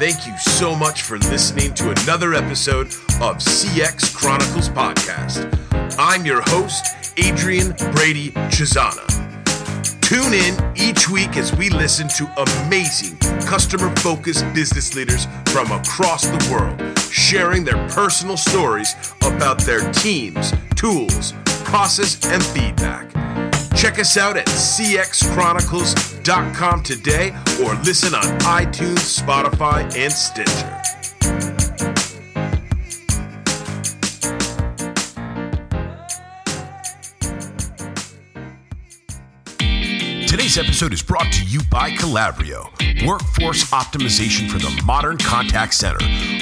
thank you so much for listening to another episode of CX Chronicles Podcast. I'm your host, Adrian Brady Cesana. Tune in each week as we listen to amazing customer focused business leaders from across the world sharing their personal stories about their teams, tools, process, and feedback. Check us out at cxchronicles.com today or listen on iTunes, Spotify, and Stitcher. Today's episode is brought to you by Calabrio, workforce optimization for the modern contact center.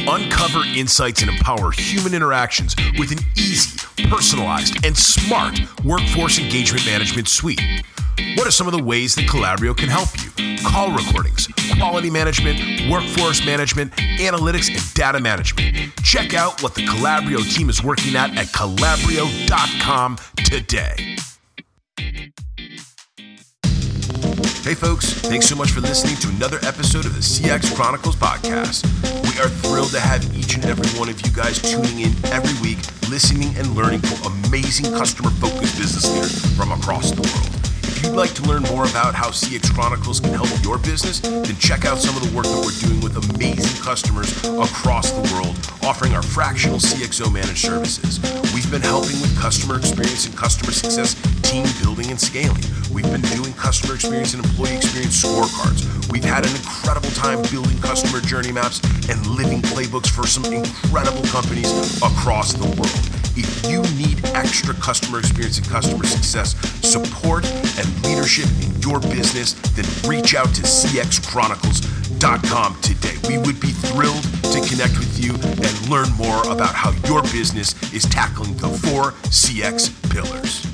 Uncover insights and empower human interactions with an easy, personalized, and smart workforce engagement management suite. What are some of the ways that Calabrio can help you? Call recordings, quality management, workforce management, analytics, and data management. Check out what the Calabrio team is working at at calabrio.com today. Hey, folks, thanks so much for listening to another episode of the CX Chronicles podcast. We are thrilled to have each and every one of you guys tuning in every week, listening and learning from amazing customer focused business leaders from across the world. If you'd like to learn more about how CX Chronicles can help your business, then check out some of the work that we're doing with amazing customers across the world, offering our fractional CXO managed services. We've been helping with customer experience and customer success, team building and scaling. We've been doing customer experience and employee experience scorecards. We've had an incredible time building customer journey maps and living playbooks for some incredible companies across the world. If you need extra customer experience and customer success support and leadership in your business, then reach out to cxchronicles.com today. We would be thrilled to connect with you and learn more about how your business is tackling the four CX pillars.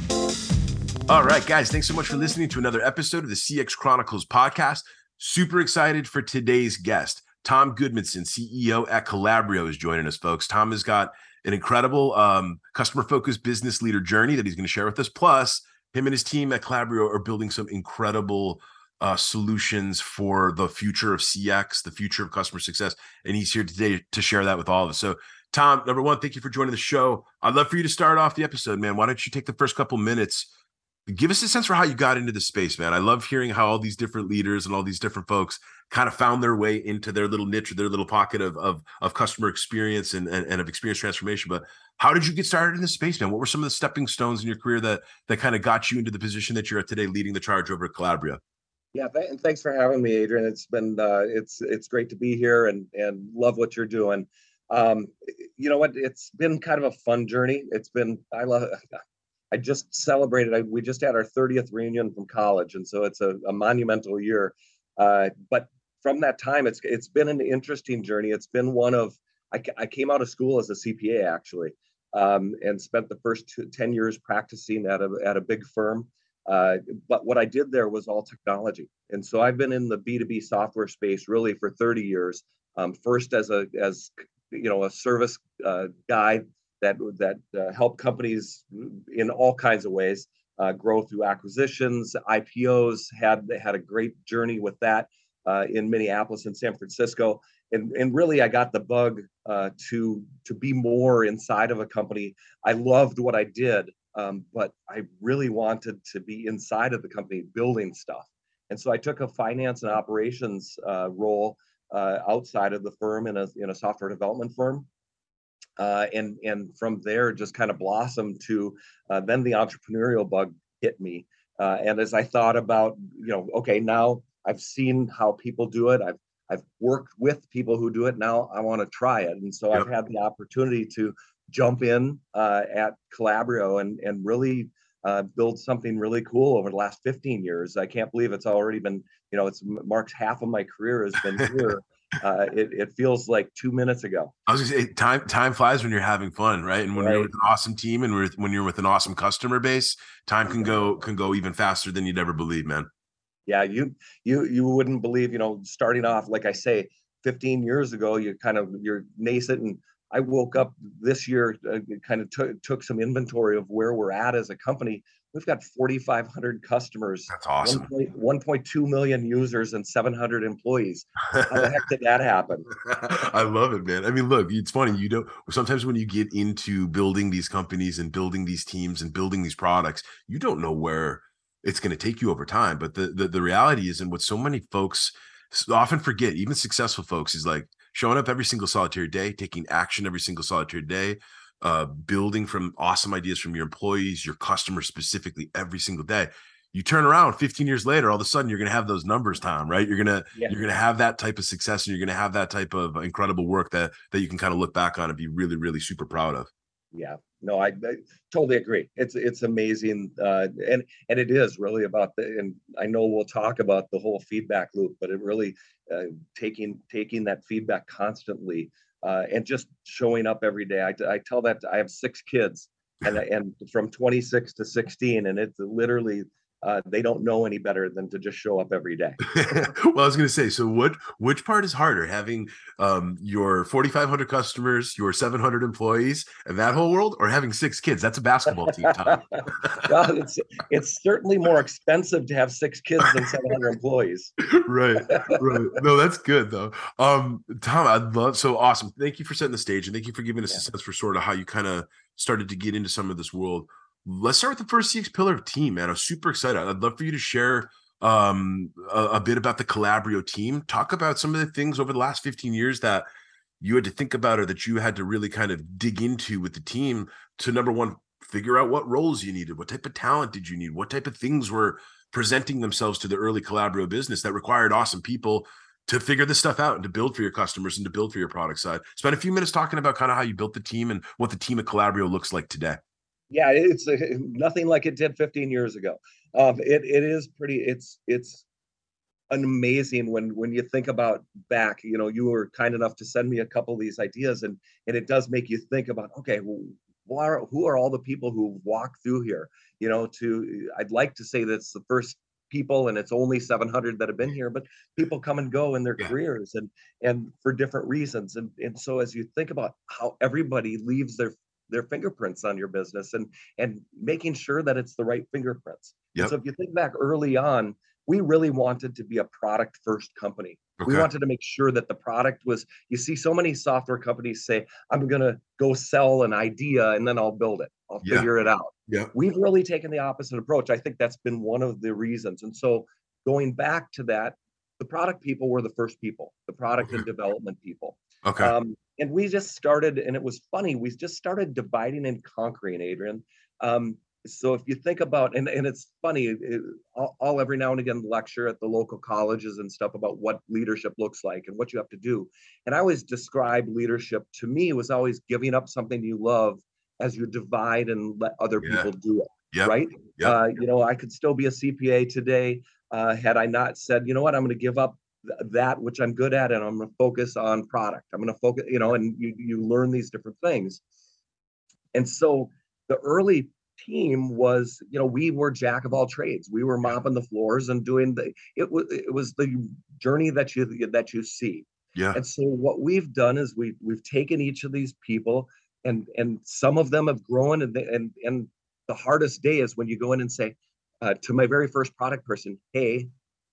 All right, guys, thanks so much for listening to another episode of the CX Chronicles podcast. Super excited for today's guest. Tom Goodmanson, CEO at Calabrio, is joining us, folks. Tom has got an incredible um, customer focused business leader journey that he's going to share with us. Plus, him and his team at Calabrio are building some incredible uh, solutions for the future of CX, the future of customer success. And he's here today to share that with all of us. So, Tom, number one, thank you for joining the show. I'd love for you to start off the episode, man. Why don't you take the first couple minutes? Give us a sense for how you got into the space, man. I love hearing how all these different leaders and all these different folks kind of found their way into their little niche or their little pocket of of, of customer experience and, and, and of experience transformation. But how did you get started in this space, man? What were some of the stepping stones in your career that that kind of got you into the position that you're at today, leading the charge over at Calabrio? Yeah, th- and thanks for having me, Adrian. It's been uh, it's it's great to be here and and love what you're doing. Um, you know what? It's been kind of a fun journey. It's been I love. I just celebrated. I, we just had our 30th reunion from college, and so it's a, a monumental year. Uh, but from that time, it's it's been an interesting journey. It's been one of I, I came out of school as a CPA actually, um, and spent the first two, 10 years practicing at a at a big firm. Uh, but what I did there was all technology, and so I've been in the B2B software space really for 30 years. Um, first as a as you know a service uh, guy that that uh, help companies in all kinds of ways uh, grow through acquisitions, IPOs. Had had a great journey with that uh, in Minneapolis and San Francisco, and and really I got the bug uh, to to be more inside of a company. I loved what I did, um, but I really wanted to be inside of the company building stuff. And so I took a finance and operations uh, role uh, outside of the firm in a in a software development firm uh, and and from there just kind of blossomed to uh, then the entrepreneurial bug hit me uh, and as i thought about you know okay now i've seen how people do it i've i've worked with people who do it now i want to try it and so yep. i've had the opportunity to jump in uh, at calabrio and and really uh, build something really cool over the last 15 years i can't believe it's already been you know it's marks half of my career has been here uh, it, it feels like two minutes ago. I was gonna say time time flies when you're having fun, right? And when right. you're with an awesome team and when you're with an awesome customer base, time can go can go even faster than you'd ever believe, man. Yeah, you you you wouldn't believe, you know, starting off like I say, 15 years ago, you kind of you're nascent and I woke up this year, uh, kind of took took some inventory of where we're at as a company. We've got 4,500 customers. That's awesome. 1.2 million users and 700 employees. How the heck did that happen? I love it, man. I mean, look, it's funny. You don't sometimes when you get into building these companies and building these teams and building these products, you don't know where it's going to take you over time. But the, the the reality is, and what so many folks often forget, even successful folks, is like showing up every single solitary day, taking action every single solitary day, uh, building from awesome ideas from your employees, your customers specifically every single day. You turn around 15 years later, all of a sudden you're going to have those numbers, Tom. Right? You're gonna yeah. you're gonna have that type of success, and you're gonna have that type of incredible work that that you can kind of look back on and be really, really super proud of. Yeah, no, I, I totally agree. It's it's amazing, uh, and and it is really about the. And I know we'll talk about the whole feedback loop, but it really uh, taking taking that feedback constantly uh, and just showing up every day. I, I tell that I have six kids, and and from 26 to 16, and it's literally uh, they don't know any better than to just show up every day. well, I was going to say, so what? Which part is harder, having um, your 4,500 customers, your 700 employees, and that whole world, or having six kids? That's a basketball team, Tom. well, it's it's certainly more expensive to have six kids than 700 employees. right, right. No, that's good though. Um, Tom, I love so awesome. Thank you for setting the stage, and thank you for giving us yeah. a sense for sort of how you kind of started to get into some of this world let's start with the first CX pillar of team, man. I'm super excited. I'd love for you to share um, a, a, bit about the Calabrio team. Talk about some of the things over the last 15 years that you had to think about or that you had to really kind of dig into with the team to number one, figure out what roles you needed, what type of talent did you need, what type of things were presenting themselves to the early Calabrio business that required awesome people to figure this stuff out and to build for your customers and to build for your product side. Spend a few minutes talking about kind of how you built the team and what the team at Calabrio looks like today yeah, it's uh, nothing like it did 15 years ago. Um, it it is pretty. It's it's amazing when when you think about back. You know, you were kind enough to send me a couple of these ideas, and and it does make you think about okay, well, who are, who are all the people who walk through here? You know, to I'd like to say that's the first people and it's only 700 that have been here but people come and go in their yeah. careers and and for different reasons and and so as you think about how everybody leaves their their fingerprints on your business and and making sure that it's the right fingerprints. Yep. So if you think back early on, we really wanted to be a product first company. Okay. We wanted to make sure that the product was you see so many software companies say I'm going to go sell an idea and then I'll build it. I'll yeah. figure it out. Yeah. We've really taken the opposite approach. I think that's been one of the reasons. And so going back to that, the product people were the first people, the product okay. and development people. Okay. Um, and we just started, and it was funny. We just started dividing and conquering, Adrian. Um, so if you think about, and, and it's funny, it, I'll, I'll every now and again lecture at the local colleges and stuff about what leadership looks like and what you have to do. And I always describe leadership to me was always giving up something you love as you divide and let other yeah. people do it. Yep. Right. Yep. Uh, you know, I could still be a CPA today uh, had I not said, you know what, I'm going to give up that which I'm good at, and I'm going to focus on product. I'm going to focus, you know, and you you learn these different things. And so the early team was, you know, we were jack of all trades. We were mopping the floors and doing the. It was it was the journey that you that you see. Yeah. And so what we've done is we we've taken each of these people and and some of them have grown and and and the hardest day is when you go in and say uh, to my very first product person, hey,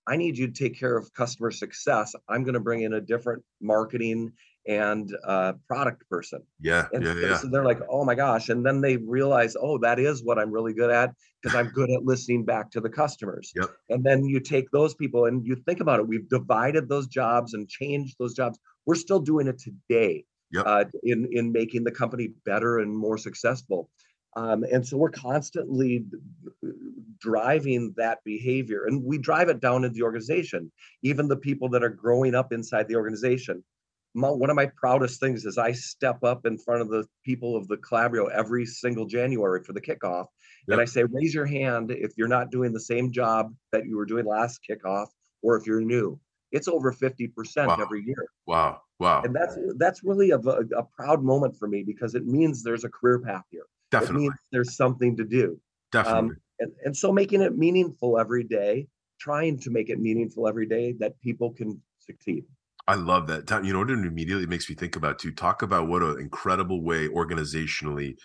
I need you to take care of customer success. I'm going to bring in a different marketing and uh, product person. Yeah, and yeah, yeah. So they're like, oh my gosh. And then they realize, oh, that is what I'm really good at because I'm good at listening back to the customers. Yep. And then you take those people and you think about it. We've divided those jobs and changed those jobs. We're still doing it today yep. uh, in, in making the company better and more successful. Um, and so we're constantly driving that behavior and we drive it down into the organization, even the people that are growing up inside the organization. My, one of my proudest things is I step up in front of the people of the Calabrio every single January for the kickoff. Yep. And I say, raise your hand if you're not doing the same job that you were doing last kickoff or if you're new. It's over 50% wow. every year. Wow. Wow. And that's that's really a, a proud moment for me because it means there's a career path here. Definitely. It means there's something to do. Definitely. Um, and, and so making it meaningful every day, trying to make it meaningful every day that people can succeed. I love that. You know, what it immediately makes me think about too. talk about what an incredible way organizationally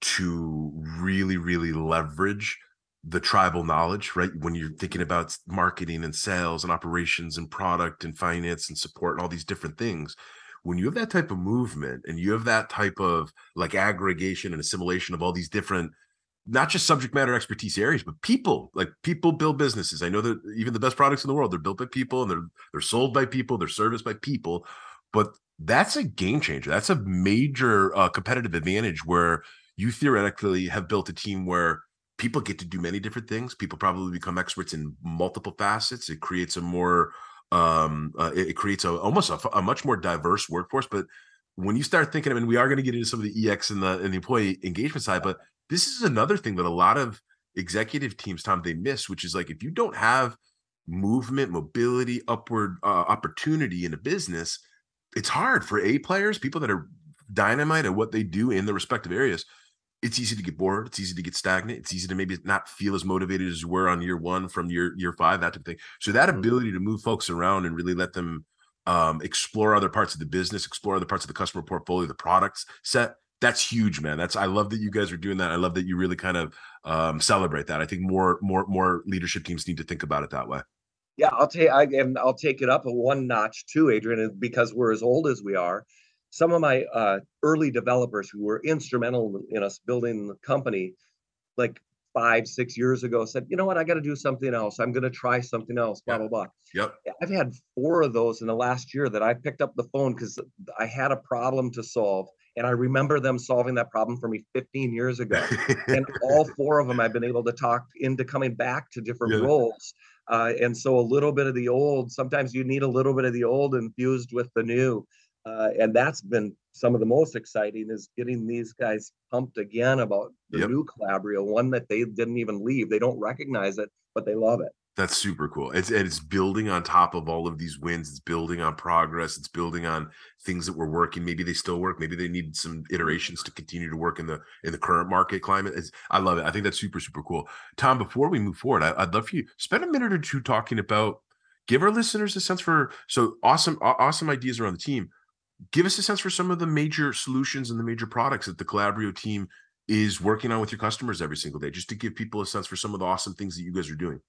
to really, really leverage the tribal knowledge, right? When you're thinking about marketing and sales and operations and product and finance and support and all these different things, when you have that type of movement and you have that type of like aggregation and assimilation of all these different not just subject matter expertise areas, but people. Like people build businesses. I know that even the best products in the world, they're built by people and they're they're sold by people, they're serviced by people. But that's a game changer. That's a major uh, competitive advantage where you theoretically have built a team where people get to do many different things. People probably become experts in multiple facets. It creates a more um uh, it, it, creates a almost a, a, much more diverse workforce but when you start thinking I mean we are going to get into some of the ex and the and the employee engagement side but this is another thing that a lot of executive teams tom they miss which is like if you don't have movement mobility upward uh, opportunity in a business it's hard for a players people that are dynamite at what they do in the respective areas it's easy to get bored. It's easy to get stagnant. It's easy to maybe not feel as motivated as you were on year one from year year five, that type of thing. So that mm-hmm. ability to move folks around and really let them um, explore other parts of the business, explore other parts of the customer portfolio, the products set. That's huge, man. That's I love that you guys are doing that. I love that you really kind of um, celebrate that. I think more more more leadership teams need to think about it that way. Yeah, I'll take I and I'll take it up a one notch too, Adrian, because we're as old as we are some of my uh, early developers who were instrumental in us building the company, like five, six years ago, said, you know what, I got to do something else. I'm going to try something else, blah, blah, blah. Yep. I've had four of those in the last year that I picked up the phone because I had a problem to solve. And I remember them solving that problem for me 15 years ago. and all four of them I've been able to talk into coming back to different yeah. roles. Uh, and so a little bit of the old, sometimes you need a little bit of the old infused with the new. Uh, and that's been some of the most exciting is getting these guys pumped again about the yep. new Calabrio, one that they didn't even leave. They don't recognize it, but they love it. That's super cool. It's it's building on top of all of these wins. It's building on progress. It's building on things that were working. Maybe they still work. Maybe they need some iterations to continue to work in the in the current market climate. It's, I love it. I think that's super super cool. Tom, before we move forward, I, would love for you spend a minute or two talking about give our listeners a sense for so awesome awesome ideas around the team give us a sense for some of the major solutions and the major products that the Calabrio team is working on with your customers every single day, just to give people a sense for some of the awesome things that you guys are doing.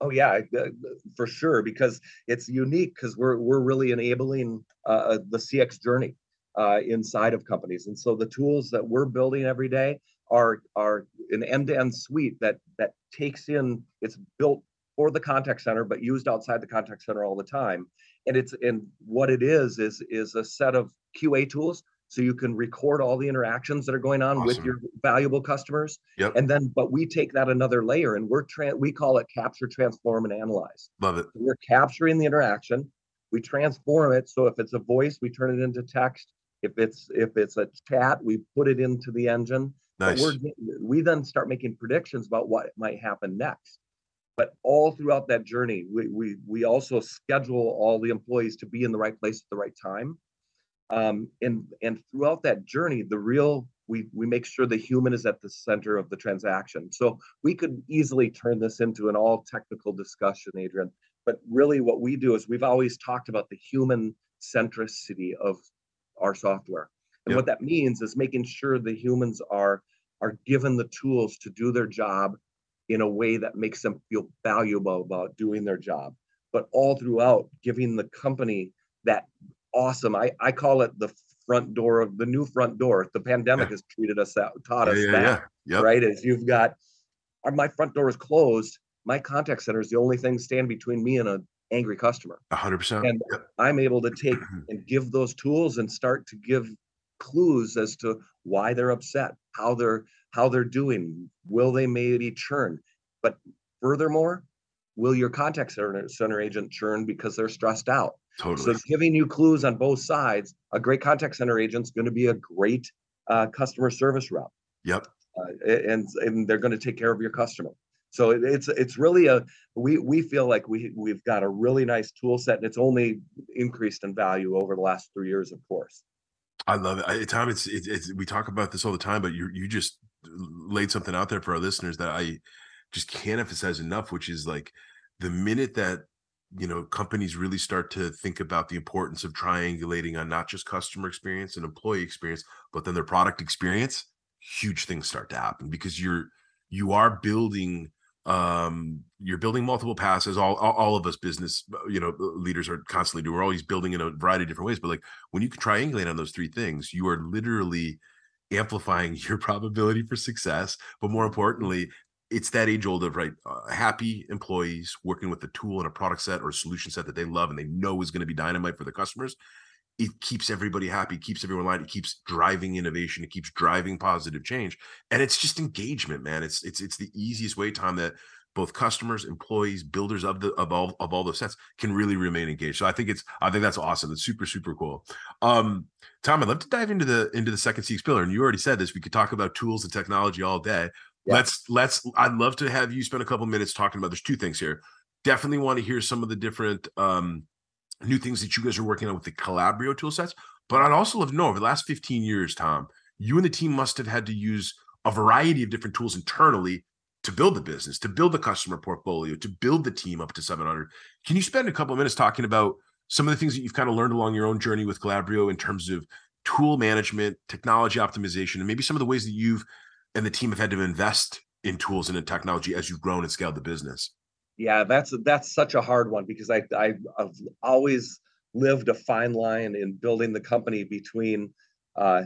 Oh yeah, uh, for sure, because it's unique because we're we're really enabling uh, the CX journey uh, inside of companies, and so the tools that we're building every day are are an end-to-end suite that that takes in. It's built for the contact center, but used outside the contact center all the time and it's and what it is is is a set of qa tools. So you can record all the interactions that are going on awesome. with your valuable customers. Yep. and then but we take that another layer and we're tra- we call it capture transform and analyze. Love it. So we're capturing the interaction. We transform it. So if it's a voice we turn it into text. If it's if it's a chat we put it into the engine. Nice. we then start making predictions about what might happen next but all throughout that journey, we, we, we also schedule all the employees to be in the right place at the right time. Um, and, and throughout that journey, the real, we, we make sure the human is at the center of the transaction. So we could easily turn this into an all technical discussion, Adrian. But really, what we do is we've always talked about the human centricity of our software. And yep. what that means is making sure the humans are are given the tools to do their job in a way that makes them feel valuable about doing their job but all throughout giving the company that awesome i, I call it the front door of the new front door the pandemic yeah. has treated us out taught yeah, us yeah, that yep. right as you've got my front door is closed my contact center is the only thing stand between me and an angry customer 100% and yep. i'm able to take and give those tools and start to give clues as to why they're upset how they're how they're doing. Will they maybe churn? But furthermore, will your contact center, center agent churn because they're stressed out? Totally. So giving you clues on both sides. A great contact center agent is going to be a great uh, customer service rep. Yep. Uh, and and they're going to take care of your customer. So it, it's it's really a we we feel like we we've got a really nice tool set, and it's only increased in value over the last three years, of course. I love it. I, Tom, it's, it's, it's we talk about this all the time, but you you just laid something out there for our listeners that I just can't emphasize enough, which is like the minute that you know companies really start to think about the importance of triangulating on not just customer experience and employee experience, but then their product experience, huge things start to happen because you're you are building um you're building multiple passes all, all, all of us business you know leaders are constantly doing. We're always building in a variety of different ways but like when you can triangulate on those three things you are literally amplifying your probability for success but more importantly it's that age old of right uh, happy employees working with a tool and a product set or a solution set that they love and they know is going to be dynamite for the customers it keeps everybody happy, keeps everyone aligned, it keeps driving innovation, it keeps driving positive change. And it's just engagement, man. It's it's it's the easiest way, Tom, that both customers, employees, builders of the of all of all those sets can really remain engaged. So I think it's I think that's awesome. It's super, super cool. Um, Tom, I'd love to dive into the into the second CX pillar. And you already said this, we could talk about tools and technology all day. Yeah. Let's let's I'd love to have you spend a couple minutes talking about there's two things here. Definitely want to hear some of the different um new things that you guys are working on with the Calabrio tool sets. But I'd also love to know over the last 15 years, Tom, you and the team must have had to use a variety of different tools internally to build the business, to build the customer portfolio, to build the team up to 700. Can you spend a couple of minutes talking about some of the things that you've kind of learned along your own journey with Calabrio in terms of tool management, technology optimization, and maybe some of the ways that you've and the team have had to invest in tools and in technology as you've grown and scaled the business? yeah, that's that's such a hard one because I, I have always lived a fine line in building the company between uh,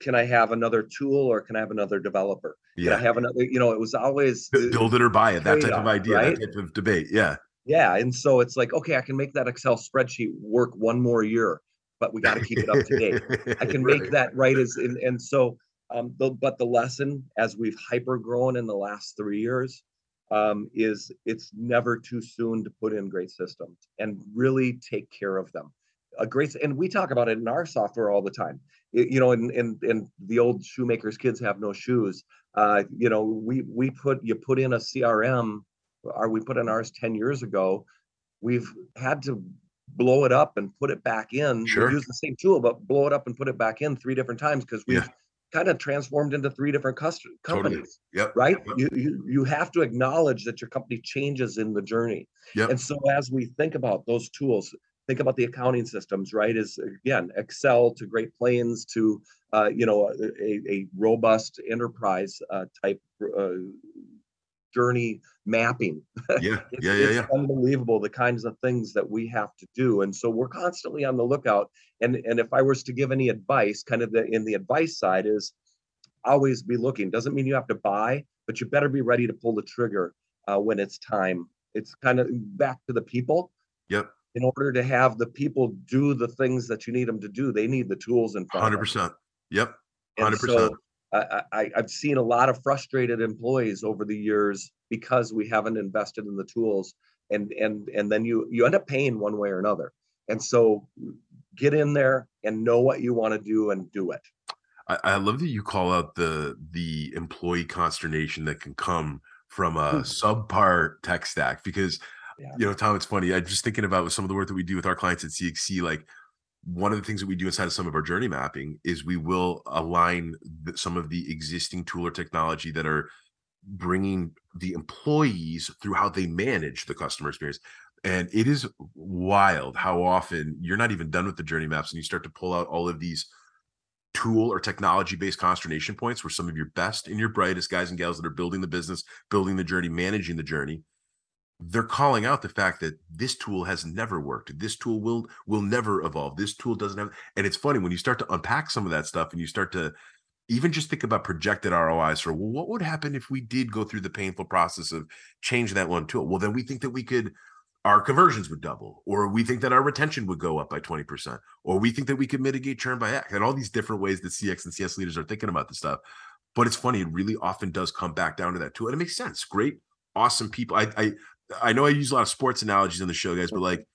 can I have another tool or can I have another developer? Yeah. Can I have another, you know, it was always build it or buy it, that type of idea, right? that type of debate. Yeah. Yeah. And so it's like, okay, I can make that Excel spreadsheet work one more year, but we got to keep it up to date. I can make that right as in, and so um, the, but the lesson as we've hyper grown in the last three years um, is it's never too soon to put in great systems and really take care of them. A great and we talk about it in our software all the time. You know, and and and the old shoemakers kids have no shoes. Uh, you know, we we put you put in a CRM, or we put in ours ten years ago. We've had to blow it up and put it back in. Sure. Use the same tool, but blow it up and put it back in three different times because we've yeah kind of transformed into three different companies. Totally. Yep. Right. Yep. You, you you have to acknowledge that your company changes in the journey. Yep. And so as we think about those tools, think about the accounting systems. Right. Is again Excel to Great Plains to uh, you know a, a robust enterprise uh, type uh, journey mapping. Yeah, yeah, yeah, yeah. Unbelievable the kinds of things that we have to do, and so we're constantly on the lookout. And and if I was to give any advice, kind of the in the advice side is always be looking. Doesn't mean you have to buy, but you better be ready to pull the trigger uh, when it's time. It's kind of back to the people. Yep. In order to have the people do the things that you need them to do, they need the tools and. Hundred percent. Yep. Hundred percent. So I, I've seen a lot of frustrated employees over the years because we haven't invested in the tools, and and and then you you end up paying one way or another. And so, get in there and know what you want to do and do it. I, I love that you call out the the employee consternation that can come from a hmm. subpar tech stack because yeah. you know tom it's funny i'm just thinking about some of the work that we do with our clients at cxc like one of the things that we do inside of some of our journey mapping is we will align the, some of the existing tool or technology that are bringing the employees through how they manage the customer experience and it is wild how often you're not even done with the journey maps and you start to pull out all of these tool or technology based consternation points where some of your best and your brightest guys and gals that are building the business building the journey managing the journey they're calling out the fact that this tool has never worked this tool will will never evolve this tool doesn't have and it's funny when you start to unpack some of that stuff and you start to even just think about projected ROIs for well, what would happen if we did go through the painful process of changing that one tool? Well, then we think that we could our conversions would double, or we think that our retention would go up by 20%, or we think that we could mitigate churn by X, and all these different ways that CX and CS leaders are thinking about this stuff. But it's funny, it really often does come back down to that tool. And it makes sense. Great, awesome people. I I I know I use a lot of sports analogies on the show, guys, but like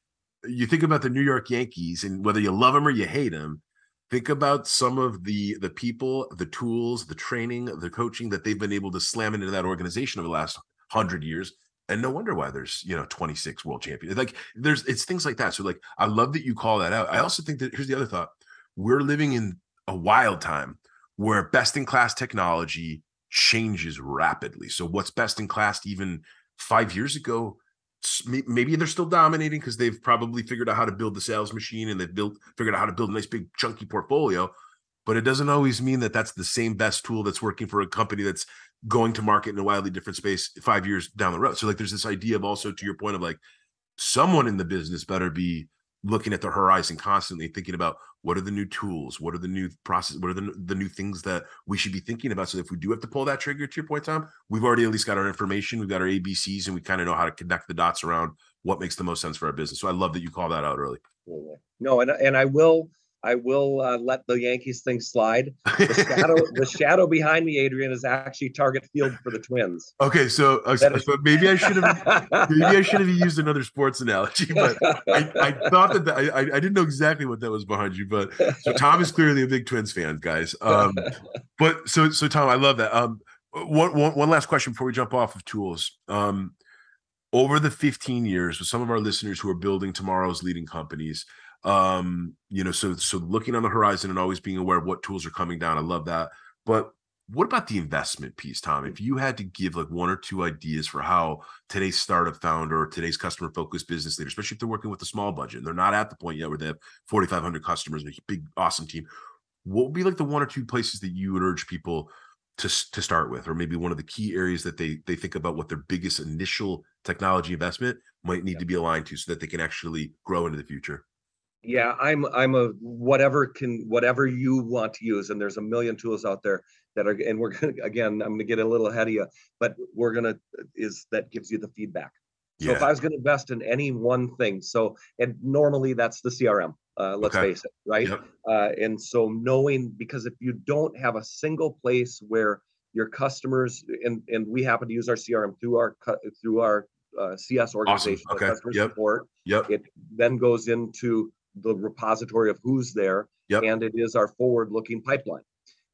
you think about the New York Yankees and whether you love them or you hate them, think about some of the the people, the tools, the training, the coaching that they've been able to slam into that organization over the last hundred years. And no wonder why there's you know 26 world champions. Like there's it's things like that. So like I love that you call that out. I also think that here's the other thought. We're living in a wild time where best in class technology changes rapidly. So what's best in class even five years ago, maybe they're still dominating because they've probably figured out how to build the sales machine and they've built figured out how to build a nice big chunky portfolio. but it doesn't always mean that that's the same best tool that's working for a company that's going to market in a wildly different space five years down the road. So like there's this idea of also to your point of like someone in the business better be looking at the horizon constantly thinking about what are the new tools what are the new process what are the, the new things that we should be thinking about. So if we do have to pull that trigger to your point tom we've already at least got our information we've got our abcs and we kind of know how to connect the dots around what makes the most sense for our business. So i love that you call that out early. No and, and i will I will uh, let the Yankees thing slide. The shadow, the shadow behind me, Adrian, is actually target field for the Twins. Okay, so, uh, so maybe I should have maybe I should have used another sports analogy, but I, I thought that the, I I didn't know exactly what that was behind you. But so Tom is clearly a big Twins fan, guys. Um, but so so Tom, I love that. Um, one, one, one last question before we jump off of tools. Um, over the 15 years, with some of our listeners who are building tomorrow's leading companies um you know so so looking on the horizon and always being aware of what tools are coming down i love that. But what about the investment piece tom? If you had to give like one or two ideas for how today's startup founder or today's customer focused business leader especially if they're working with a small budget and they're not at the point yet where they have 4500 customers and a big awesome team what would be like the one or two places that you would urge people to, to start with? Or maybe one of the key areas that they they think about what their biggest initial technology investment might need to be aligned to so that they can actually grow into the future yeah i'm i'm a whatever can whatever you want to use and there's a million tools out there that are and we're gonna again i'm gonna get a little ahead of you but we're gonna is that gives you the feedback so yeah. if i was gonna invest in any one thing so and normally that's the crm uh, let's okay. face it right yep. uh, and so knowing because if you don't have a single place where your customers and and we happen to use our crm through our through our uh, cs organization awesome. okay. customer yep. support yep it then goes into the repository of who's there yep. and it is our forward looking pipeline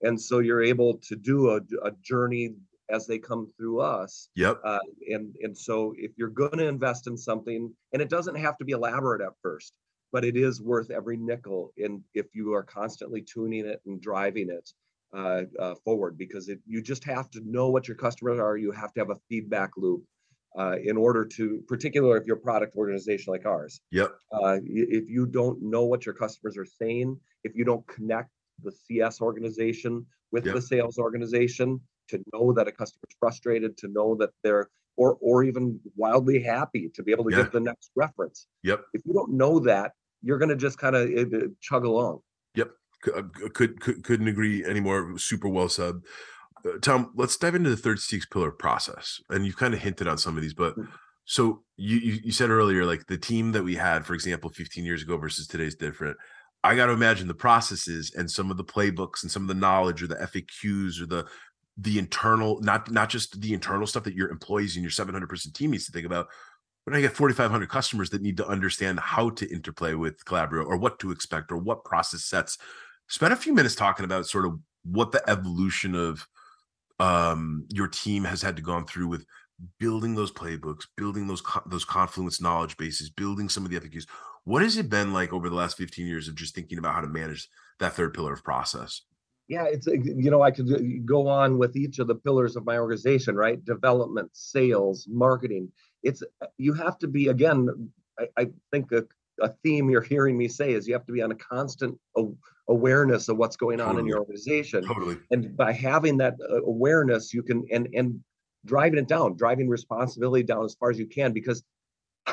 and so you're able to do a, a journey as they come through us yep uh, and and so if you're going to invest in something and it doesn't have to be elaborate at first but it is worth every nickel in if you are constantly tuning it and driving it uh, uh, forward because it, you just have to know what your customers are you have to have a feedback loop uh, in order to, particularly if you're a product organization like ours. Yep. Uh, if you don't know what your customers are saying, if you don't connect the CS organization with yep. the sales organization to know that a customer's frustrated, to know that they're or or even wildly happy to be able to yeah. get the next reference. Yep. If you don't know that, you're going to just kind of uh, chug along. Yep. Uh, could, could couldn't agree anymore. Super well said. Tom, let's dive into the third CX pillar process. And you've kind of hinted on some of these, but mm. so you, you, you said earlier, like the team that we had, for example, 15 years ago versus today is different. I got to imagine the processes and some of the playbooks and some of the knowledge or the FAQs or the the internal, not not just the internal stuff that your employees and your 700 person team needs to think about, but I get 4,500 customers that need to understand how to interplay with Calabrio or what to expect or what process sets. Spend a few minutes talking about sort of what the evolution of um, your team has had to gone through with building those playbooks, building those those Confluence knowledge bases, building some of the FAQs. What has it been like over the last 15 years of just thinking about how to manage that third pillar of process? Yeah, it's you know I could go on with each of the pillars of my organization, right? Development, sales, marketing. It's you have to be again. I, I think a, a theme you're hearing me say is you have to be on a constant awareness of what's going on totally. in your organization. Totally. And by having that uh, awareness, you can and and driving it down, driving responsibility down as far as you can. Because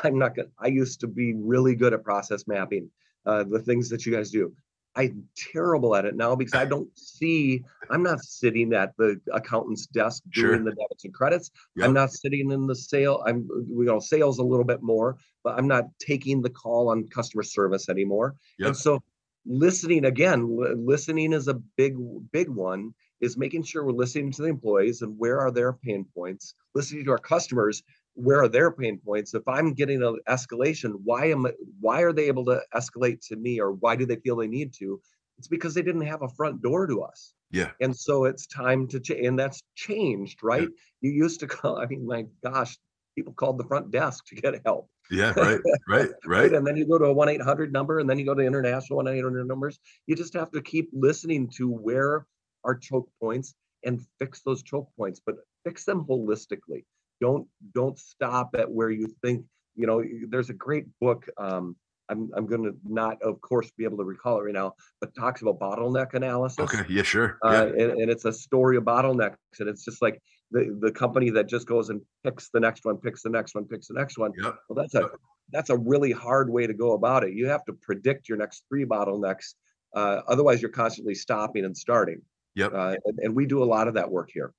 I'm not gonna. I used to be really good at process mapping, uh, the things that you guys do. I'm terrible at it now because I don't see. I'm not sitting at the accountant's desk doing sure. the debits and credits. Yep. I'm not sitting in the sale. I'm you know sales a little bit more, but I'm not taking the call on customer service anymore. Yep. And so listening again listening is a big big one is making sure we're listening to the employees and where are their pain points listening to our customers where are their pain points? If i'm getting an escalation why am why are they able to escalate to me or why do they feel they need to? It's because they didn't have a front door to us. Yeah. And so it's time to change and that's changed right? Yeah. you used to call i mean my gosh people called the front desk to get help yeah, right, right, right. and then you go to a 1 800 number and then you go to international 1 800 numbers. You just have to keep listening to where are choke points and fix those choke points, but fix them holistically. Don't don't stop at where you think, you know, there's a great book. Um, I'm I'm going to not, of course, be able to recall it right now, but talks about bottleneck analysis. Okay, yeah, sure. Uh, and, and it's a story of bottlenecks, and it's just like the the company that just goes and picks the next one, picks the next one, picks the next one. Yep. Well, that's a that's a really hard way to go about it. You have to predict your next three bottlenecks. Uh, otherwise, you're constantly stopping and starting. Yep. Uh, and, and we do a lot of that work here.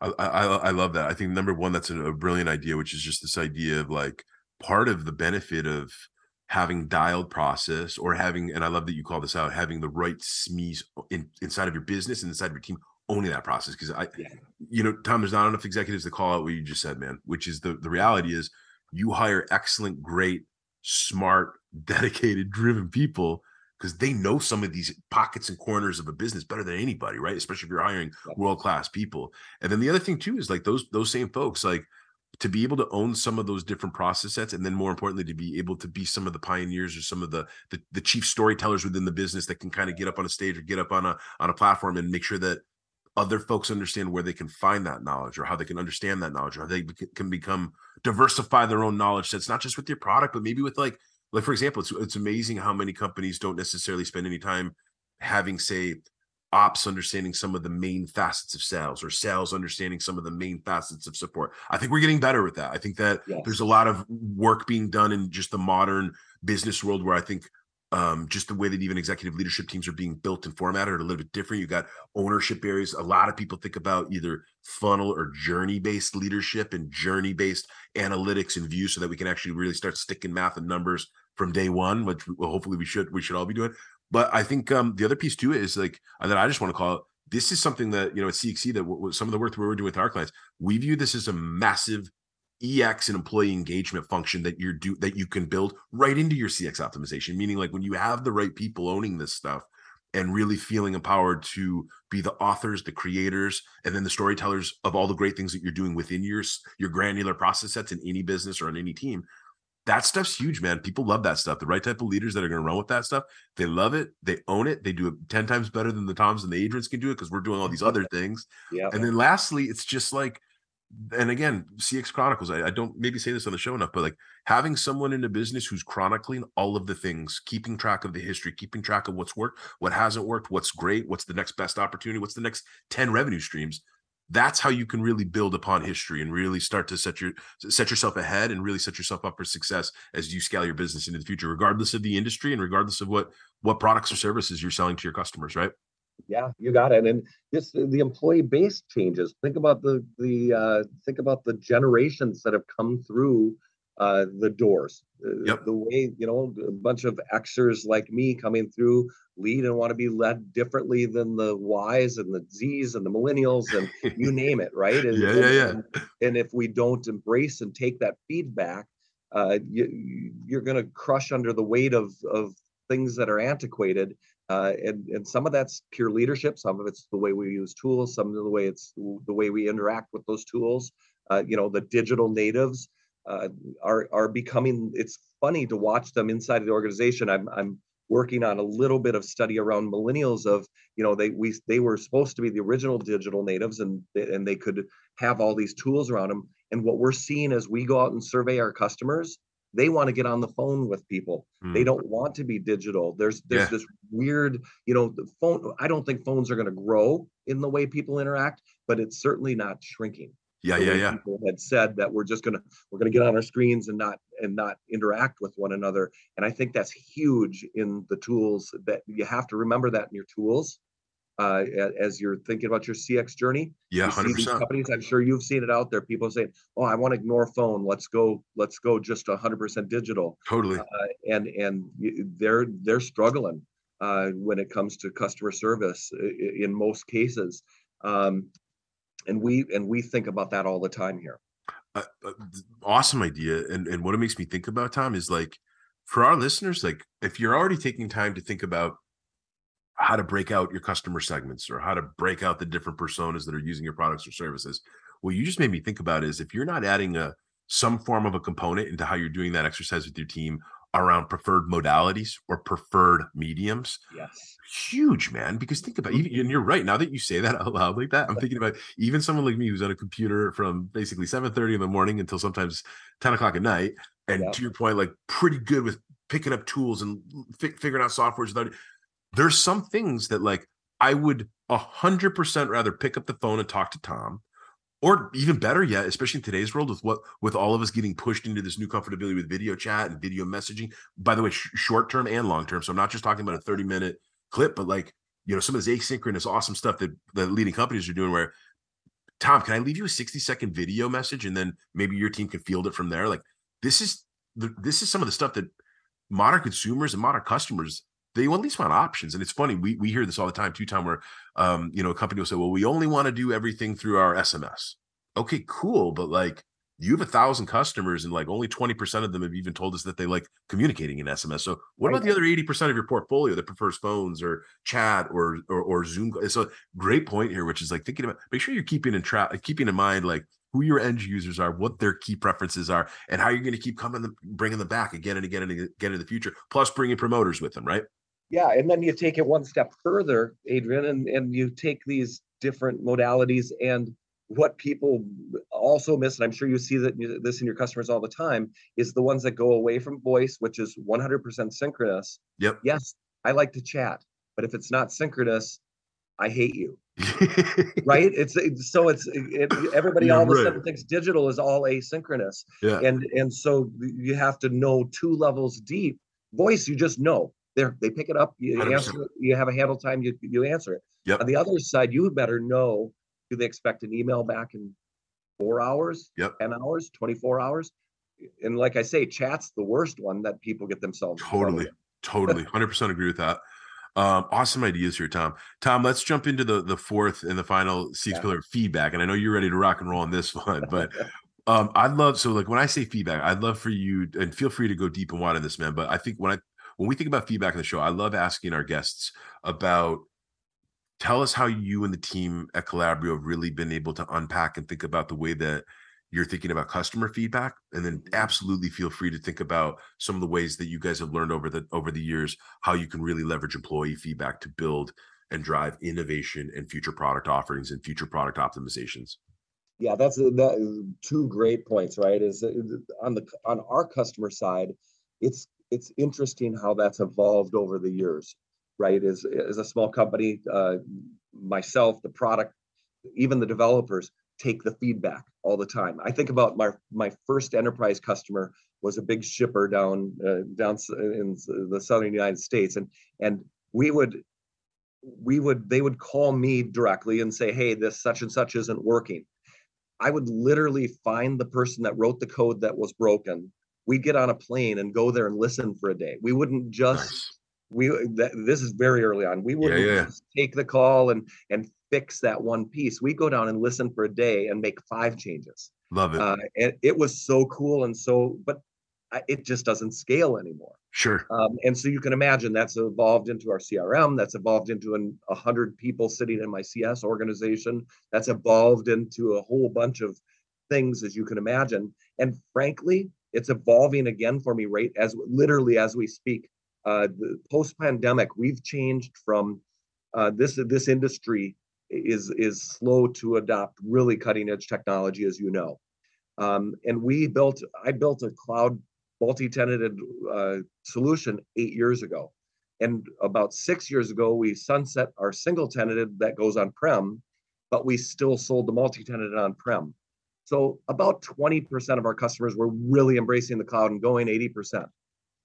I, I I love that. I think number one, that's a, a brilliant idea, which is just this idea of like part of the benefit of having dialed process or having, and I love that you call this out, having the right SMEs in, inside of your business and inside of your team owning that process. Because I, Yeah. you know, Tom, there's not enough executives to call out what you just said, man. Which is the the reality is you hire excellent, great, smart, dedicated, driven people because they know some of these pockets and corners of a business better than anybody, right? Especially if you're hiring Yeah. world class people. And then the other thing too is like those those same folks, like to be able to own some of those different process sets, and then more importantly, to be able to be some of the pioneers or some of the the, the chief storytellers within the business that can kind of get up on a stage or get up on a on a platform and make sure that other folks understand where they can find that knowledge or how they can understand that knowledge or how they can become diversify their own knowledge sets not just with your product but maybe with like like for example it's it's amazing how many companies don't necessarily spend any time having say ops understanding some of the main facets of sales or sales understanding some of the main facets of support i think we're getting better with that i think that Yes. there's a lot of work being done in just the modern business world where i think um, just the way that even executive leadership teams are being built and formatted are a little bit different. You got ownership areas. A lot of people think about either funnel or journey based leadership and journey based analytics and view so that we can actually really start sticking math and numbers from day one, which hopefully we should we should all be doing. But I think um, the other piece too is like uh, that I just want to call it. This is something that you know at CXC that w- some of the work that we're doing with our clients, we view this as a massive EX and employee engagement function that you're do that you can build right into your CX optimization. Meaning, like when you have the right people owning this stuff and really feeling empowered to be the authors, the creators, and then the storytellers of all the great things that you're doing within your your granular process sets in any business or on any team. That stuff's huge, man. People love that stuff. The right type of leaders that are going to run with that stuff, they love it. They own it. They do it 10 times better than the Toms and the Adrians can do it because we're doing all these other things. Yeah. And then lastly, it's just like, and again, CX Chronicles, I, I don't maybe say this on the show enough, but like having someone in a business who's chronicling all of the things, keeping track of the history, keeping track of what's worked, what hasn't worked, what's great, what's the next best opportunity, what's the next 10 revenue streams. That's how you can really build upon history and really start to set your set yourself ahead and really set yourself up for success as you scale your business into the future, regardless of the industry and regardless of what what products or services you're selling to your customers, right? Yeah, you got it. And just the employee base changes. Think about the the uh, think about the generations that have come through uh, the doors. Uh, Yep. The way you know a bunch of Xers like me coming through lead and want to be led differently than the Ys and the Zs and the millennials and you name it, right? And, Yeah, yeah, yeah. And, and if we don't embrace and take that feedback, uh, you, you- you're going to crush under the weight of of things that are antiquated uh, and and some of that's pure leadership some of it's the way we use tools some of the way it's the way we interact with those tools. Uh, you know the digital natives uh, are are becoming it's funny to watch them inside of the organization. I'm i'm working on a little bit of study around millennials of you know they we they were supposed to be the original digital natives and and they could have all these tools around them. And what we're seeing as we go out and survey our customers they want to get on the phone with people they Hmm. don't want to be digital there's there's Yeah. this weird you know the phone i don't think phones are going to grow in the way people interact but it's certainly not shrinking Yeah, yeah, yeah. people had said that we're just gonna we're gonna get on our screens and not and not interact with one another and i think that's huge in the tools that you have to remember that in your tools uh, as you're thinking about your cx journey Yeah, hundred percent. companies i'm sure you've seen it out there people saying oh i want to ignore phone let's go let's go just 100% digital Totally. and and they're they're struggling uh, when it comes to customer service in most cases um, and we and we think about that all the time here uh, uh, awesome idea and and what it makes me think about tom is like for our listeners like if you're already taking time to think about how to break out your customer segments or how to break out the different personas that are using your products or services what you just made me think about is if you're not adding a some form of a component into how you're doing that exercise with your team around preferred modalities or preferred mediums yes huge man because think about even and mm-hmm. you're right now that you say that out loud like that i'm thinking about even someone like me who's on a computer from basically 7 30 in the morning until sometimes 10 o'clock at night and Yeah. to your point like pretty good with picking up tools and fi- figuring out softwares. Without, there's some things that like I would a hundred percent rather pick up the phone and talk to Tom, or even better yet, especially in today's world with what with all of us getting pushed into this new comfortability with video chat and video messaging. By the way, sh- short term and long term. So I'm not just talking about a 30 minute clip, but like you know some of this asynchronous awesome stuff that the leading companies are doing where Tom, can I leave you a 60 second video message and then maybe your team can field it from there? Like this is the, this is some of the stuff that modern consumers and modern customers they will at least want options. And it's funny, we we hear this all the time too, Tom, where um, you know, a company will say, Well, we only want to do everything through our SMS. Okay, cool. But like you have a thousand customers and like only 20% of them have even told us that they like communicating in SMS. So what about the other 80% of your portfolio that prefers phones or chat or or, or Zoom? It's a great point here, which is like thinking about make sure you're keeping in track, keeping in mind like who your end users are, what their key preferences are, and how you're going to keep coming, bringing them back again and again and again in the future. Plus, bringing promoters with them, right? Yeah, and then you take it one step further, Adrian, and and you take these different modalities and what people also miss, and I'm sure you see that this in your customers all the time, is the ones that go away from voice, which is 100% synchronous. Yep. Yes, I like to chat, but if it's not synchronous, I hate you. right? It's, so it's it, everybody all of a sudden thinks digital is all asynchronous. Yeah. And and so you have to know two levels deep. Voice, you just know. They're, they pick it up, you 100%. answer it, you have a handle time, you you answer it. Yep. On the other side, you better know do they expect an email back in four hours, yep. 10 hours, 24 hours? And like I say, chat's the worst one that people get themselves. Totally. Totally. 100% agree with that. Um, awesome ideas here, Tom. Tom, let's jump into the the fourth and the final six yeah. pillar feedback. And I know you're ready to rock and roll on this one, but um, I'd love so like when I say feedback, I'd love for you and feel free to go deep and wide on this, man. But I think when I when we think about feedback in the show, I love asking our guests about tell us how you and the team at Calabrio have really been able to unpack and think about the way that you're thinking about customer feedback. And then mm-hmm. absolutely feel free to think about some of the ways that you guys have learned over the over the years how you can really leverage employee feedback to build and drive innovation and future product offerings and future product optimizations. Yeah that's uh, that uh, two great points right? Is uh, on the on our customer side it's it's interesting how that's evolved over the years right? As, as a small company, uh, myself, the product, even the developers take the feedback all the time. I think about my my first enterprise customer was a big shipper down uh, down in the southern United States, and and we would we would they would call me directly and say, hey, this such and such isn't working. I would literally find the person that wrote the code that was broken. We'd get on a plane and go there and listen for a day. We wouldn't just nice. we that, this is very early on. We would yeah, yeah. take the call and and fix that one piece. We go down and listen for a day and make five changes. Love it. Uh, and it was so cool and so but it just doesn't scale anymore. Sure. Um, and so you can imagine that's evolved into our crm that's evolved into an, a hundred people sitting in my cs organization that's evolved into a whole bunch of things as you can imagine. And frankly it's evolving again for me right as literally as we speak uh, post pandemic, we've changed from uh, this this industry is is slow to adopt really cutting edge technology, as you know. Um, and we built, I built a cloud multi-tenanted uh, solution eight years ago. And about six years ago, we sunset our single tenanted that goes on prem, but we still sold the multi-tenanted on prem. So about 20% of our customers were really embracing the cloud and going 80%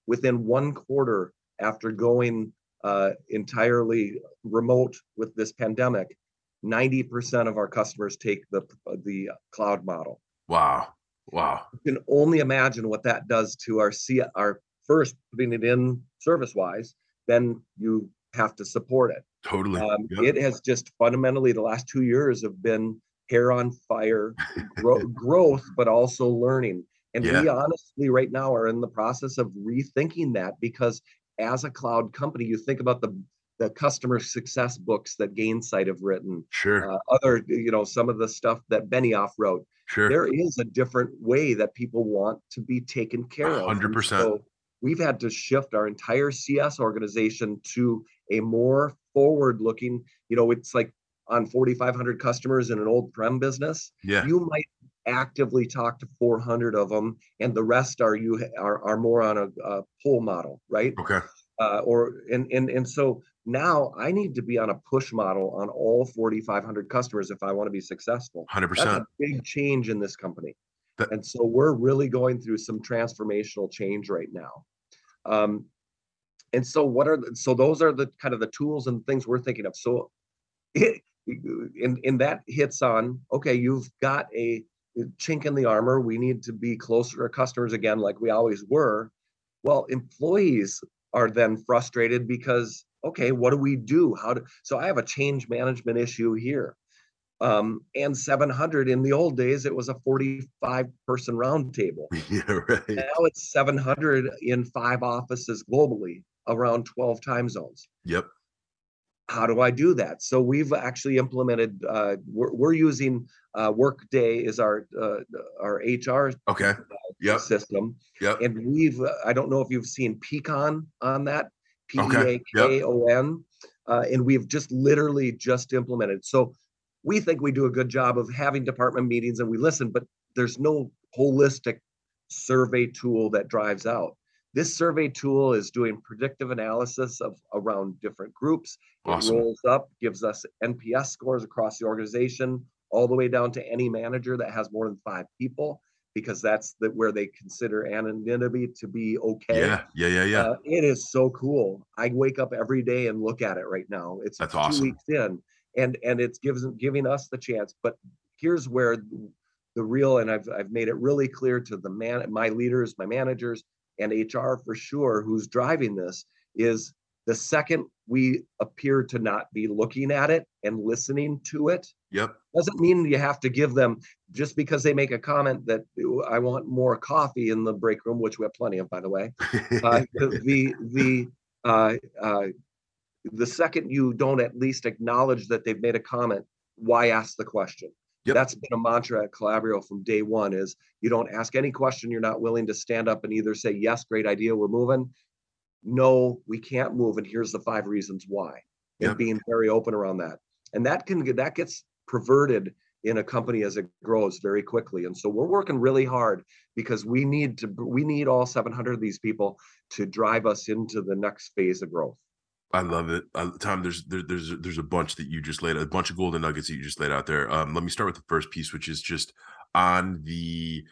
within one quarter after going uh, entirely remote with this pandemic, 90% of our customers take the the cloud model. Wow. Wow. You can only imagine what that does to our C our first putting it in service wise, then you have to support it. Totally. Um, yep. It has just fundamentally the last two years have been hair on fire gro- growth, but also learning. And yeah. we honestly, right now, are in the process of rethinking that because as a cloud company, you think about the the customer success books that Gainsight have written, sure, uh, other you know some of the stuff that Benioff wrote. Sure, there is a different way that people want to be taken care of. Hundred percent. So we've had to shift our entire CS organization to a more forward-looking. You know, it's like on 4,500 customers in an on prem business. Yeah, you might actively talk to 400 of them, and the rest are you are, are more on a, a pull model, right? Okay. Uh, or and and and so now I need to be on a push model on all 4,500 customers if I want to be successful. Hundred That's a big change in this company. That- and so we're really going through some transformational change right now. Um, and so what are the, so those are the kind of the tools and things we're thinking of. So it, and, and that hits on, okay, you've got a chink in the armor. We need to be closer to customers again, like we always were. Well, employees are then frustrated because, okay, what do we do? How do, so I have a change management issue here um, and 700 in the old days it was a 45 person roundtable Yeah, right. now it's 700 in five offices globally around 12 time zones Yep. How do i do that? So we've actually implemented uh, we're, we're using uh, workday is our uh, our hr Okay. Yep. system. Yep. and we've i don't know if you've seen Peakon on that Okay, p-e-a-k-o-n uh, and we've just literally just implemented. So we think we do a good job of having department meetings and we listen but there's no holistic survey tool that drives out this survey tool is doing predictive analysis of around different groups it Awesome. rolls up gives us nps scores across the organization all the way down to any manager that has more than five people because that's the, where they consider anonymity to be okay. Yeah. Yeah. Yeah. Yeah. Uh, it is so cool. I wake up every day and look at it right now. It's That's two awesome. weeks in, and and it's gives giving us the chance. But here's where the real and I've I've made it really clear to the man, my leaders, my managers, and HR for sure, who's driving this is the second we appear to not be looking at it and listening to it Yep. doesn't mean you have to give them just because they make a comment that I want more coffee in the break room, which we have plenty of, by the way. Uh, the the uh, uh, the second you don't at least acknowledge that they've made a comment, why ask the question? Yep. That's been a mantra at Calabrio from day one: is you don't ask any question you're not willing to stand up and either say yes, great idea, we're moving. No, we can't move, and here's the five reasons why. And being very open around that, and that can get that gets perverted in a company as it grows very quickly. And so we're working really hard because we need to we need all 700 of these people to drive us into the next phase of growth. I love it, uh, Tom. There's there, there's there's a bunch that you just laid a bunch of golden nuggets that you just laid out there. Um, let me start with the first piece, which is just on the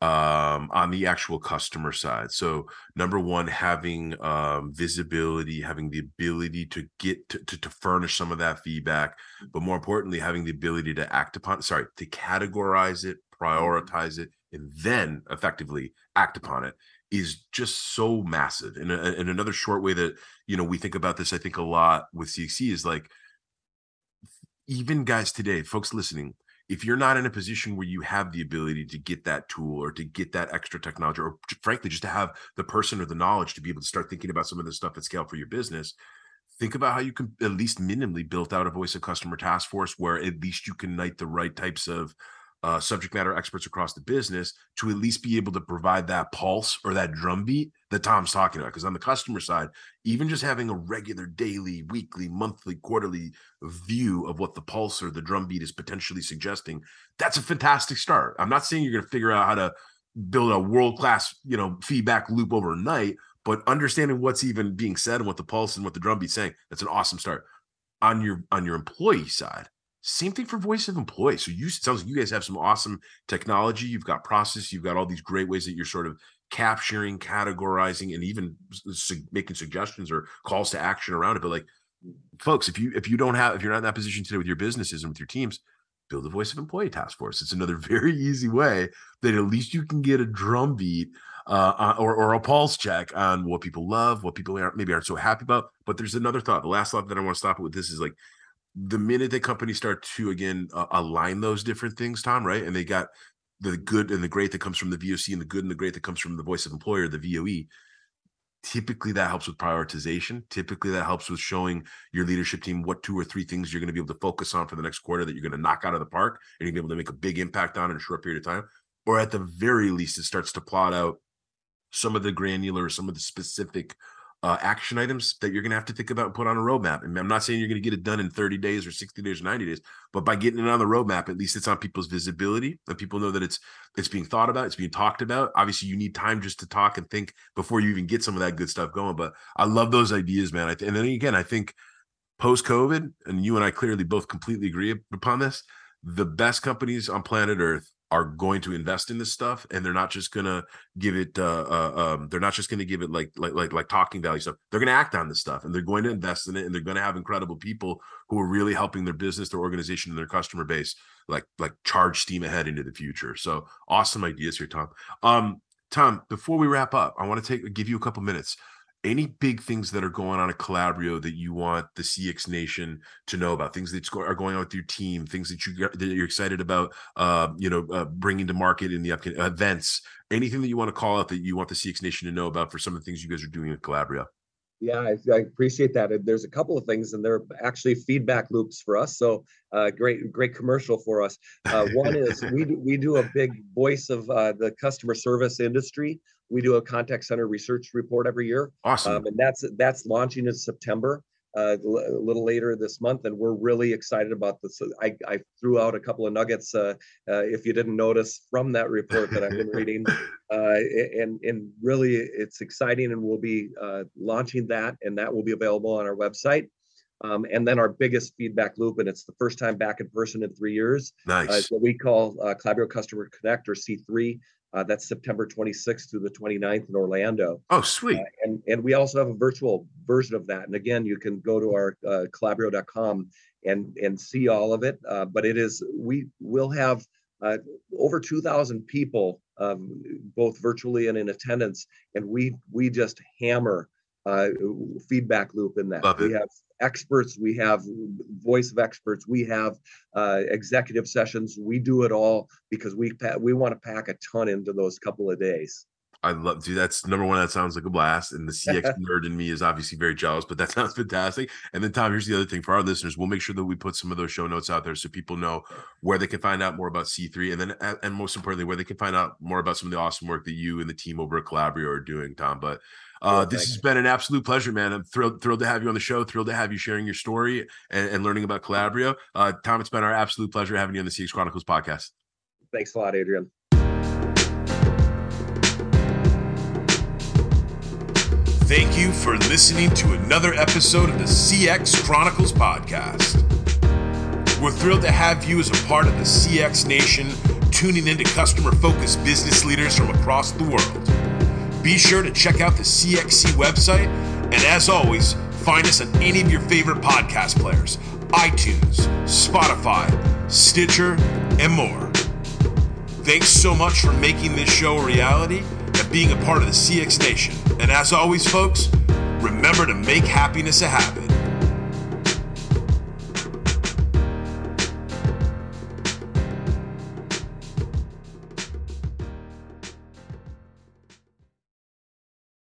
um on the actual customer side. So number one, having um visibility, having the ability to get to, to to furnish some of that feedback, but more importantly, having the ability to act upon. Sorry, to categorize it, prioritize it, and then effectively act upon it is just so massive. And, a- and another short way that you know we think about this, I think a lot with CXC is like even guys today, folks listening, if you're not in a position where you have the ability to get that tool or to get that extra technology, or frankly, just to have the person or the knowledge to be able to start thinking about some of the stuff at scale for your business, think about how you can at least minimally build out a voice of customer task force where at least you can knight the right types of uh, subject matter experts across the business to at least be able to provide that pulse or that drumbeat that Tom's talking about. Because on the customer side, even just having a regular daily, weekly, monthly, quarterly view of what the pulse or the drumbeat is potentially suggesting, that's a fantastic start. I'm not saying you're going to figure out how to build a world class, you know, feedback loop overnight, but understanding what's even being said and what the pulse and what the drumbeat's saying, that's an awesome start. On your on your employee side, same thing for voice of employee. So you sounds like you guys have some awesome technology. You've got process. You've got all these great ways that you're sort of capturing, categorizing, and even su- making suggestions or calls to action around it. But like, folks, if you if you don't have if you're not in that position today with your businesses and with your teams, build a voice of employee task force. It's another very easy way that at least you can get a drumbeat uh, uh, or or a pulse check on what people love, what people aren't maybe aren't so happy about. But there's another thought. The last thought that I want to stop with this is like the minute that companies start to again uh, align those different things, Tom, right? And they got the good and the great that comes from the VOC and the good and the great that comes from the voice of employer, the VOE. Typically, that helps with prioritization. Typically, that helps with showing your leadership team what two or three things you're going to be able to focus on for the next quarter that you're going to knock out of the park and you're going to be able to make a big impact on in a short period of time. Or at the very least, it starts to plot out some of the granular, some of the specific uh, action items that you're going to have to think about and put on a roadmap. And I'm not saying you're going to get it done in 30 days or 60 days or 90 days, but by getting it on the roadmap, at least it's on people's visibility and people know that it's it's being thought about, it's being talked about. Obviously, you need time just to talk and think before you even get some of that good stuff going. But I love those ideas, man. Th- and then again, I think post COVID, and you and I clearly both completely agree upon this. The best companies on planet Earth are going to invest in this stuff and they're not just gonna give it uh, uh um they're not just gonna give it like like like like talking value stuff. They're gonna act on this stuff and they're going to invest in it and they're gonna have incredible people who are really helping their business their organization and their customer base like like charge steam ahead into the future. So awesome ideas here tom. Um tom before we wrap up i want to take give you a couple minutes any big things that are going on at Calabrio that you want the CX Nation to know about? Things that are going on with your team, things that you that you're excited about, uh, you know, uh, bringing to market in the upcoming events. Anything that you want to call out that you want the CX Nation to know about for some of the things you guys are doing at Calabrio? Yeah, I, I, appreciate that. There's a couple of things, and they're actually feedback loops for us. So, uh, great, great commercial for us. Uh, one is we do, we do a big voice of uh, the customer service industry. We do a contact center research report every year. Awesome, um, and that's that's launching in September uh, a little later this month, and we're really excited about this. I, I threw out a couple of nuggets, uh, uh, if you didn't notice, from that report that I've been reading, uh, and and really it's exciting, and we'll be uh, launching that, and that will be available on our website. Um, and then our biggest feedback loop, and it's the first time back in person in three years. Nice. Uh, what we call uh, Calabrio Customer Connect or C3. Uh, that's September 26th through the 29th in Orlando. Oh, sweet. Uh, and, and we also have a virtual version of that. And again, you can go to our uh, and, and see all of it. Uh, but it is, we will have uh, over 2,000 people, um, both virtually and in attendance. And we, we just hammer uh, feedback loop in that. Love we have experts, we have voice of experts, we have uh, executive sessions. We do it all because we pa- we want to pack a ton into those couple of days. I love, dude. That's number one. That sounds like a blast. And the CX nerd in me is obviously very jealous, but that sounds fantastic. And then, Tom, here's the other thing for our listeners: we'll make sure that we put some of those show notes out there so people know where they can find out more about C3, and then, and most importantly, where they can find out more about some of the awesome work that you and the team over at Calabrio are doing, Tom. But uh, this has been an absolute pleasure, man. I'm thrilled, thrilled to have you on the show. Thrilled to have you sharing your story and, and learning about Calabrio. Uh, Tom, it's been our absolute pleasure having you on the CX Chronicles podcast. Thanks a lot, Adrian. Thank you for listening to another episode of the CX Chronicles podcast. We're thrilled to have you as a part of the CX Nation, tuning into customer focused business leaders from across the world. Be sure to check out the CXC website, and as always, find us on any of your favorite podcast players iTunes, Spotify, Stitcher, and more. Thanks so much for making this show a reality and being a part of the CX Nation. And as always, folks, remember to make happiness a habit.